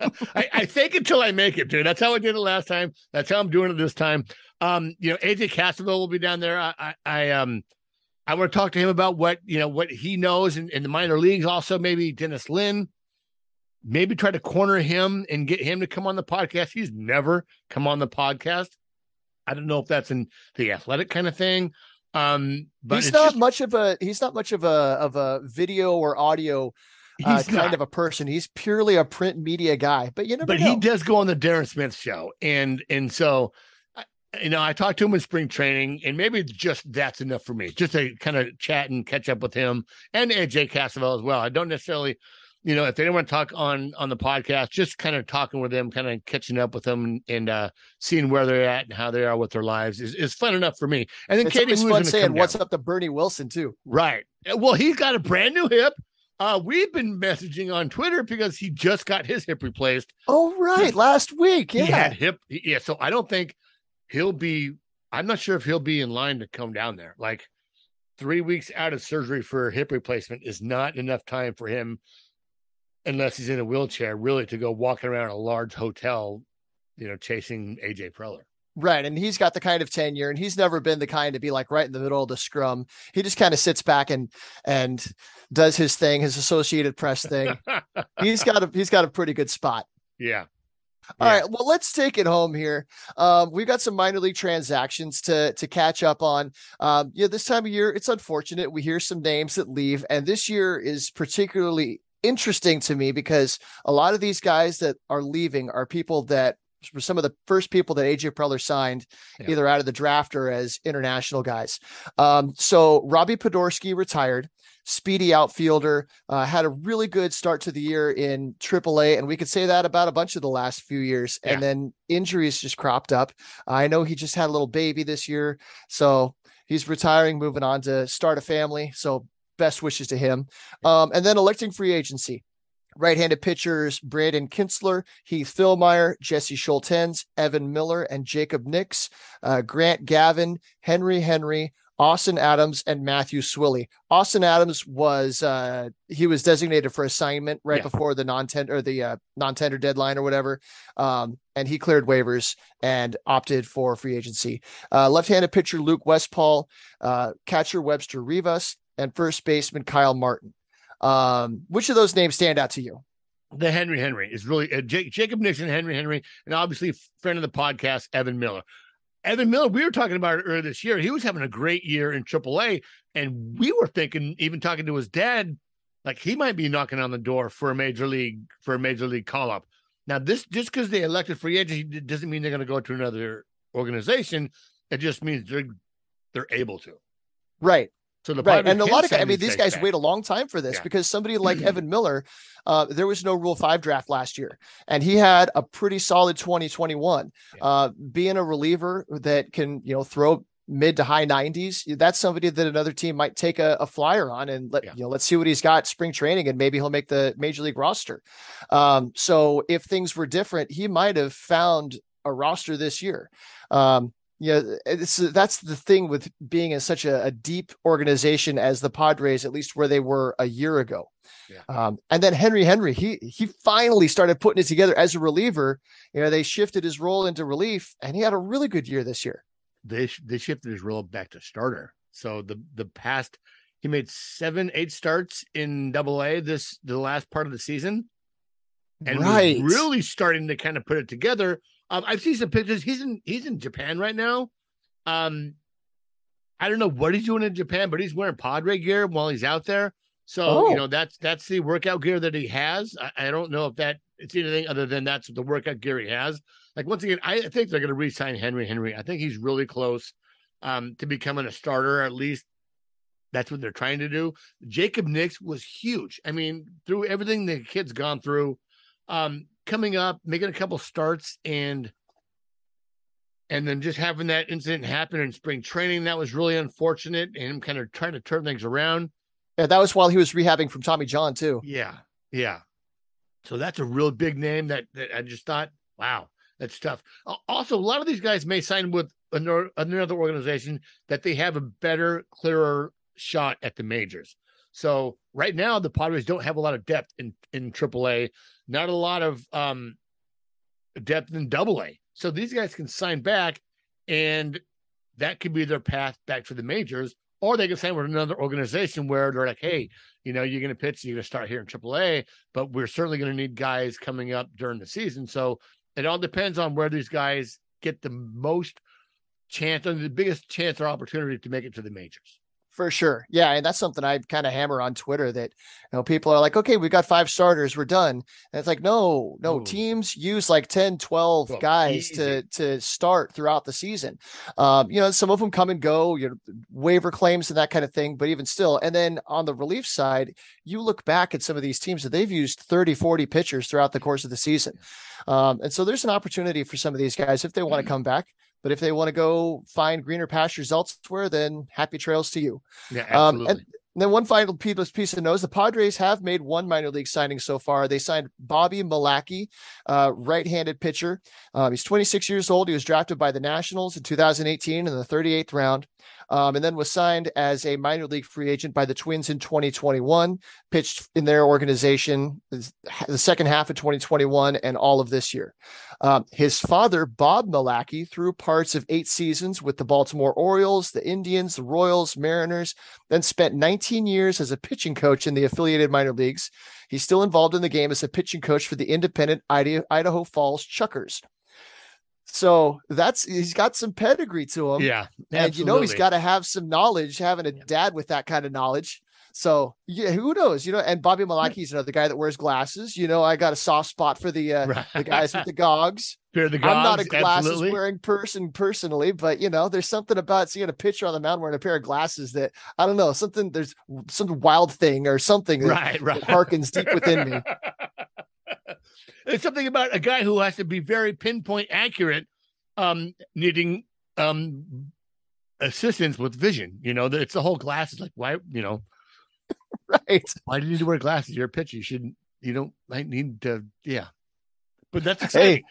I, I fake until I make it, dude. That's how I did it last time. That's how I'm doing it this time. Um, you know, AJ Cassavell will be down there. I, I, I um, I want to talk to him about what you know what he knows in, in the minor leagues. Also, maybe Dennis Lin, Maybe try to corner him and get him to come on the podcast. He's never come on the podcast. I don't know if that's in the athletic kind of thing. Um, but he's not just- much of a he's not much of a of a video or audio uh, he's kind not. of a person. He's purely a print media guy. But you never but know. he does go on the Darren Smith show, and and so I- you know I talked to him in spring training, and maybe just that's enough for me, just to kind of chat and catch up with him and AJ Cassavell as well. I don't necessarily, you know, if they don't want to talk on on the podcast, just kind of talking with them, kind of catching up with them, and, and uh seeing where they're at and how they are with their lives is, is fun enough for me. And then it's Katie fun saying what's down. up to Bernie Wilson too. Right. Well, he's got a brand new hip. Uh, we've been messaging on Twitter because he just got his hip replaced. Oh right, last week. Yeah. He had hip. Yeah. So I don't think he'll be. I'm not sure if he'll be in line to come down there. Like three weeks out of surgery for a hip replacement is not enough time for him, unless he's in a wheelchair, really to go walking around a large hotel, you know, chasing AJ Preller. Right. And he's got the kind of tenure and he's never been the kind to be like right in the middle of the scrum. He just kind of sits back and and does his thing, his Associated Press thing. he's got a he's got a pretty good spot. yeah. All Yeah. right, well, let's take it home here. Um, we've got some minor league transactions to to catch up on. Um, yeah, this time of year, it's unfortunate we hear some names that leave, and this year is particularly interesting to me because a lot of these guys that are leaving are people that were some of the first people that AJ Preller signed, Yeah. either out of the draft or as international guys. Um, so Robbie Podorsky retired. Speedy outfielder, uh, had a really good start to the year in AAA, and we could say that about a bunch of the last few years. Yeah. And then injuries just cropped up. I know he just had a little baby this year, so he's retiring, moving on to start a family. So best wishes to him. Um, and then electing free agency. Right-handed pitchers Brandon Kinsler, Heath Fillmyer, Jesse Scholtens, Evan Miller, and Jacob Nix, uh, Grant Gavin, Henry Henry, Austin Adams, and Matthew Swilly. Austin Adams was uh, he was designated for assignment right Yeah. before the non-tender or the uh, non-tender deadline or whatever, um, and he cleared waivers and opted for free agency. Uh, left-handed pitcher Luke Westpaul, uh, catcher Webster Rivas, and first baseman Kyle Martin. Um, which of those names stand out to you? the Henry Henry is really uh, Jake, Jacob Nixon, Henry Henry, and obviously a friend of the podcast, Evan Miller. Evan Miller, we were talking about it earlier this year. He was having a great year in AAA, and we were thinking, even talking to his dad, like he might be knocking on the door for a major league for a major league call up. Now, this just because they elected free agency doesn't mean they're going to go to another organization. It just means they're they're able to. Right. So the right and a lot of i mean these guys back. wait a long time for this Yeah. because somebody like evan miller uh, there was no rule 5 draft last year and he had a pretty solid 2021 Yeah. uh, being a reliever that can you know throw mid to high 90s that's somebody that another team might take a, a flyer on and let Yeah. you know let's see what he's got spring training and maybe he'll make the major league roster um, so if things were different he might have found a roster this year um, yeah, it's that's the thing with being in such a, a deep organization as the Padres, at least where they were a year ago. Yeah. Um, and then Henry Henry, he he finally started putting it together as a reliever. You know, they shifted his role into relief, and he had a really good year this year. they they shifted his role back to starter. So the the past he made seven eight starts in Double A this the last part of the season, and right, really starting to kind of put it together. Um, I've seen some pictures. He's in he's in Japan right now. Um, I don't know what he's doing in Japan, but he's wearing Padre gear while he's out there. So Oh. you know that's that's the workout gear that he has. I, I don't know if that it's anything other than that's the workout gear he has. Like once again, I think they're going to re-sign Henry Henry. I think he's really close um, to becoming a starter. At least that's what they're trying to do. Jacob Nix was huge. I mean, through everything the kid's gone through, um, coming up, making a couple starts, and and then just having that incident happen in spring training that was really unfortunate, and him kind of trying to turn things around. Yeah, that was while he was rehabbing from Tommy John too. Yeah, yeah. So that's a real big name that, that I just thought, wow, that's tough. Also, a lot of these guys may sign with another, another organization that they have a better, clearer shot at the majors. So right now, the Padres don't have a lot of depth in in AAA. Not a lot of um, depth in double A. So these guys can sign back, and that could be their path back to the majors, or they can sign with another organization where they're like, hey, you know, you're going to pitch, you're going to start here in Triple A, but we're certainly going to need guys coming up during the season. So it all depends on where these guys get the most chance the biggest chance or opportunity to make it to the majors. For sure. Yeah. And that's something I kind of hammer on Twitter that, you know, people are like, okay, we've got five starters. We're done. And it's like, no, no, Ooh. teams use like 10, 12 well, guys easy. to, to start throughout the season. Um, you know, some of them come and go, you know, waiver claims and that kind of thing, but even still. And then on the relief side, you look back at some of these teams that they've used 30, 40 pitchers throughout the course of the season. Um, and so there's an opportunity for some of these guys if they want to come back. But if they want to go find greener pastures elsewhere, then happy trails to you. Yeah, absolutely. Um, and, and then one final piece of news: the Padres have made one minor league signing so far. They signed Bobby Milacki, uh, right-handed pitcher. Um, he's 26 years old. He was drafted by the Nationals in 2018 in the 38th round um, and then was signed as a minor league free agent by the Twins in 2021, pitched in their organization the second half of 2021 and all of this year. Um, his father, Bob Milacki, threw parts of eight seasons with the Baltimore Orioles, the Indians, the Royals, Mariners, then spent 19 years as a pitching coach in the affiliated minor leagues. He's still involved in the game as a pitching coach for the independent Idaho Falls Chukars. So that's he's got some pedigree to him. Yeah. Absolutely. And you know he's got to have some knowledge, having a dad with that kind of knowledge. So yeah, who knows? You know, and Bobby Milacki's another guy that wears glasses. You know, I got a soft spot for the uh, right. the guys with the gogs. the gogs. I'm not a glasses absolutely. wearing person personally, but you know, there's something about seeing a pitcher on the mound wearing a pair of glasses that I don't know, something there's some wild thing or something that, right, right. that harkens deep within me. It's something about a guy who has to be very pinpoint accurate, um, needing um assistance with vision. You know, it's the whole glasses. Like, why, you know, right? Why do you need to wear glasses? You're a pitcher. You shouldn't. You don't. I need to. Yeah, but that's exciting. Hey,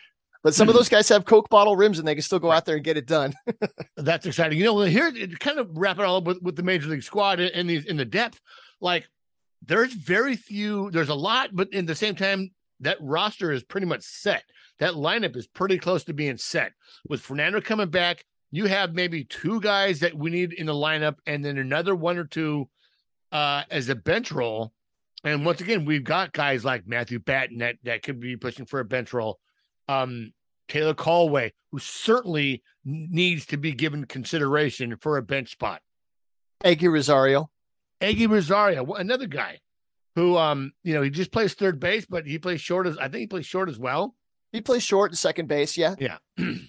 but some of those guys have Coke bottle rims, and they can still go out there and get it done. that's exciting. You know, here kind of wrap it all up with, with the major league squad in these in the depth. Like, there's very few. There's a lot, but in the same time, that roster is pretty much set. That lineup is pretty close to being set. With Fernando coming back, you have maybe two guys that we need in the lineup, and then another one or two uh, as a bench role. And once again, we've got guys like Matthew Batten that, that could be pushing for a bench role. Um, Taylor Kohlwey, who certainly needs to be given consideration for a bench spot. Eguy Rosario. Eguy Rosario, another guy who um you know he just plays third base, but he plays short as I think he plays short as well. He plays short and second base, yeah. Yeah. you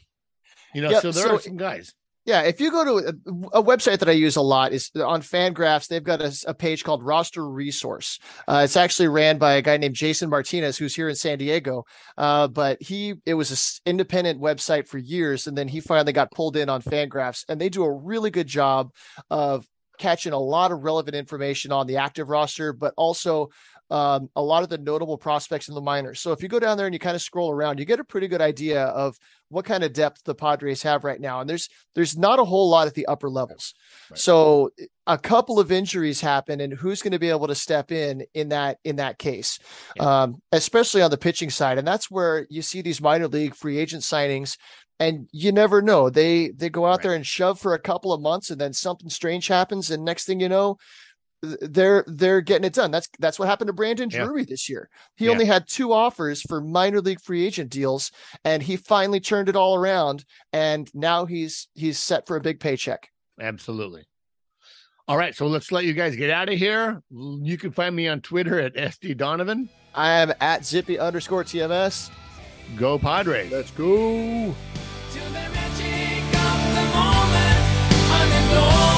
know, yep, so there so, are some guys. Yeah, if you go to a, a, website that I use a lot is on Fangraphs. They've got a, a page called Roster Resource. Uh, it's actually ran by a guy named Jason Martinez, who's here in San Diego. Uh, but he it was an independent website for years, and then he finally got pulled in on Fangraphs, and they do a really good job of catching a lot of relevant information on the active roster, but also um, a lot of the notable prospects in the minors. So if you go down there and you kind of scroll around, you get a pretty good idea of what kind of depth the Padres have right now. And there's there's not a whole lot at the upper levels. Right. So a couple of injuries happen, and who's going to be able to step in in that in that case, yeah. um, especially on the pitching side. And that's where you see these minor league free agent signings and you never know. They they go out right. there and shove for a couple of months and then something strange happens and next thing you know they're they're getting it done. That's that's what happened to brandon yeah. drury this year. He yeah. only had two offers for minor league free agent deals and he finally turned it all around and now he's he's set for a big paycheck. Absolutely. All right so let's let you guys get out of here. You can find me on twitter at sd donovan. I am at zippy underscore tms go padres. Let's go to the magic of the moment.